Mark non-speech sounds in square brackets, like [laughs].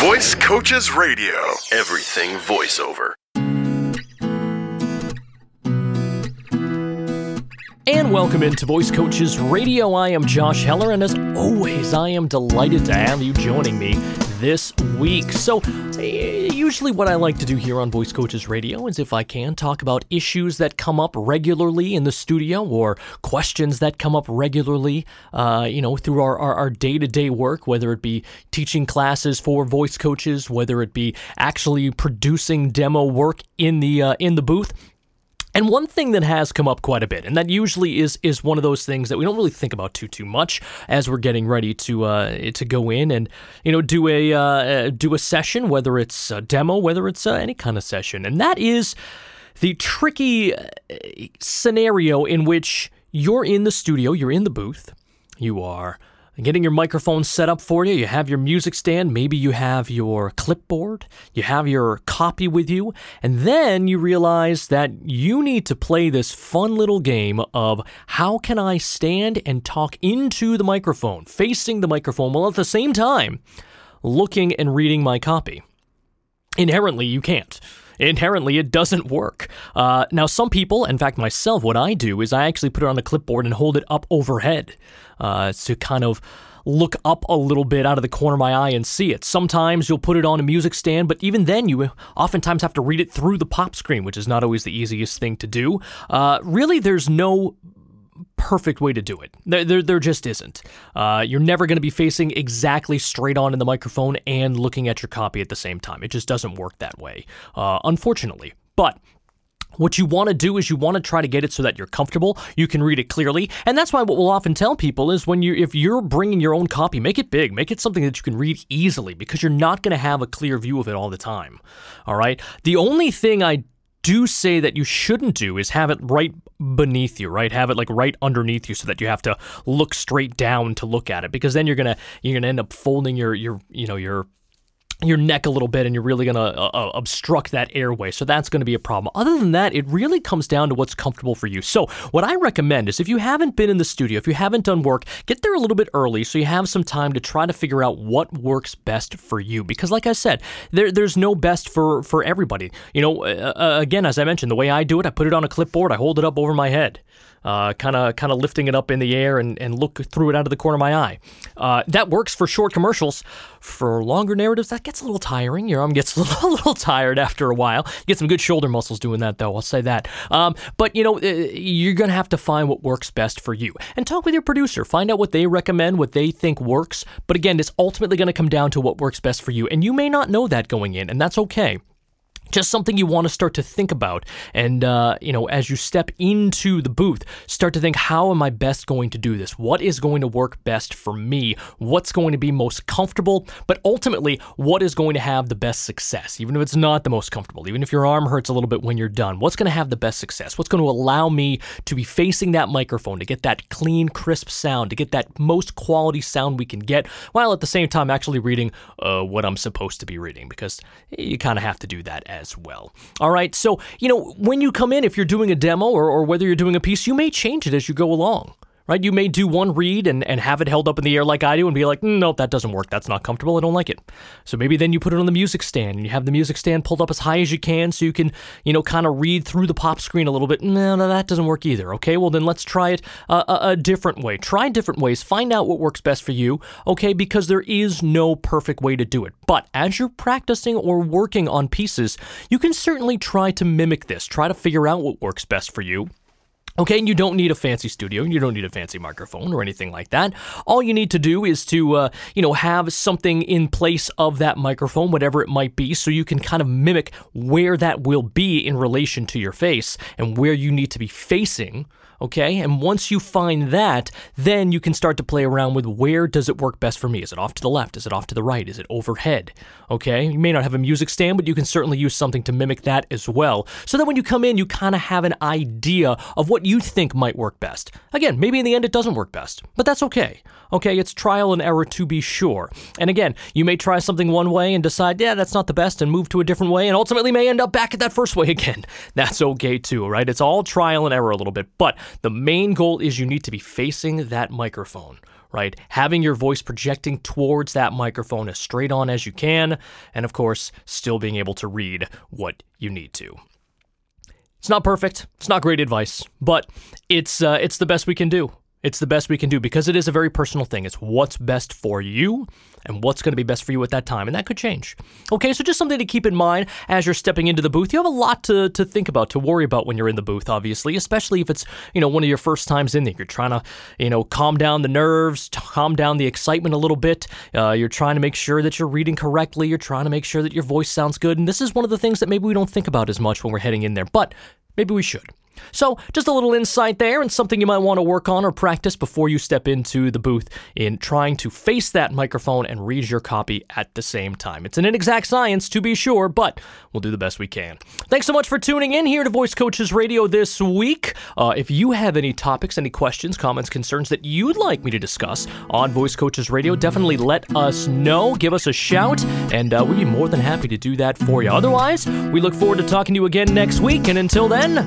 Voice Coaches Radio. Everything voiceover. And welcome into Voice Coaches Radio. I am Josh Heller, and as always, I am delighted to have you joining me this week. So, eh, usually, what I like to do here on Voice Coaches Radio is, if I can, talk about issues that come up regularly in the studio or questions that come up regularly, uh, you know, through our day to day work, whether it be teaching classes for voice coaches, whether it be actually producing demo work in the uh, in the booth. And one thing that has come up quite a bit, and that usually is is one of those things that we don't really think about too too much as we're getting ready to uh, to go in and you know do a uh, uh do a session, whether it's a demo, whether it's uh, any kind of session, and that is the tricky uh, scenario in which you're in the studio, you're in the booth, you are and getting your microphone set up for you. You have your music stand, maybe you have your clipboard, you have your copy with you, and then you realize that you need to play this fun little game of how can I stand and talk into the microphone, facing the microphone, while at the same time looking and reading my copy. Inherently, you can't inherently it doesn't work. Uh, now, some people, in fact, myself, what I do is I actually put it on a clipboard and hold it up overhead uh, to kind of look up a little bit out of the corner of my eye and see it. Sometimes you'll put it on a music stand, but even then, you oftentimes have to read it through the pop screen, which is not always the easiest thing to do. Uh, really, there's no perfect way to do it. There, there, there just isn't. Uh, you're never going to be facing exactly straight on in the microphone and looking at your copy at the same time. It just doesn't work that way, uh, unfortunately. But what you want to do is you want to try to get it so that you're comfortable, you can read it clearly, and that's why what we'll often tell people is when you if you're bringing your own copy, make it big, make it something that you can read easily because you're not going to have a clear view of it all the time. All right? The only thing I do say that you shouldn't do is have it right beneath you, right? Have it like right underneath you so that you have to look straight down to look at it because then you're going to you're going to end up folding your your you know your your neck a little bit and you're really going to uh, uh, obstruct that airway. So that's going to be a problem. Other than that, it really comes down to what's comfortable for you. So, what I recommend is if you haven't been in the studio, if you haven't done work, get there a little bit early so you have some time to try to figure out what works best for you. Because, like I said, there, there's no best for, for everybody. You know, uh, uh again, as I mentioned, the way I do it, I put it on a clipboard, I hold it up over my head kind of kind of lifting it up in the air and, and look through it out of the corner of my eye. Uh, that works for short commercials. For longer narratives, that gets a little tiring. Your arm gets a [laughs] little, a little tired after a while. You get some good shoulder muscles doing that, though. I'll say that. Um, but you know, uh, you're gonna have to find what works best for you and talk with your producer. Find out what they recommend, what they think works. But again, it's ultimately to come down to what works best for you, and you may not know that going in, and that's okay just something you want to start to think about. And uh, you know as you step into the booth start to think how am i best going to do this? What is going to work best for me? What's going to be most comfortable? But ultimately what is going to have the best success? Even if it's not the most comfortable even if your arm hurts a little bit when you're done what's going to have the best success? What's going to allow me to be facing that microphone to get that clean crisp sound to get that most quality sound we can get while at the same time actually reading uh, what i'm supposed to be reading? Because you kind of have to do that as well. All right, so, you know, when you come in, if you're doing a demo or, or whether you're doing a piece, you may change it as you go along right? You may do one read and, and have it held up in the air like I do and be like, mm, nope, that doesn't work. That's not comfortable. I don't like it. So maybe then you put it on the music stand and you have the music stand pulled up as high as you can so you can, you know, kind of read through the pop screen a little bit. No, no, that doesn't work either. Okay, well, then let's try it a, a, a different way. Try different ways. Find out what works best for you, okay? Because there is no perfect way to do it. But as you're practicing or working on pieces, you can certainly try to mimic this. Try to figure out what works best for you Okay, and you don't need a fancy studio, and you don't need a fancy microphone or anything like that. All you need to do is to, uh, you know, have something in place of that microphone, whatever it might be, so you can kind of mimic where that will be in relation to your face and where you need to be facing okay? And once you find that, then you can start to play around with where does it work best for me? Is it off to the left? Is it off to the right? Is it overhead? Okay? You may not have a music stand, but you can certainly use something to mimic that as well. So that when you come in, you kind of have an idea of what you think might work best. Again, maybe in the end it doesn't work best, but that's okay. Okay, it's trial and error to be sure. And again, you may try something one way and decide, yeah, that's not the best, and move to a different way, and ultimately may end up back at that first way [laughs] again. That's okay too, right? It's all trial and error a little bit. But the main goal is you need to be facing that microphone right? Having your voice projecting towards that microphone as straight on as you can, and of course, still being able to read what you need to. It's not perfect. It's not great advice, but it's uh, it's the best we can do. It's the best we can do because it is a very personal thing. It's what's best for you and what's going to be best for you at that time, and that could change. Okay, so just something to keep in mind as you're stepping into the booth. You have a lot to, to think about, to worry about when you're in the booth, obviously, especially if it's, you know, one of your first times in there. You're trying to, you know, calm down the nerves, calm down the excitement a little bit. Uh, you're trying to make sure that you're reading correctly. You're trying to make sure that your voice sounds good. And this is one of the things that maybe we don't think about as much when we're heading in there, but maybe we should. So, just a little insight there and something you might want to work on or practice before you step into the booth in trying to face that microphone and read your copy at the same time. It's an inexact science, to be sure, but we'll do the best we can. Thanks so much for tuning in here to Voice Coaches Radio this week. Uh, if you have any topics, any questions, comments, concerns that you'd like me to discuss on Voice Coaches Radio, definitely let us know. Give us a shout, and uh, we'd be more than happy to do that for you. Otherwise, we look forward to talking to you again next week, and until then,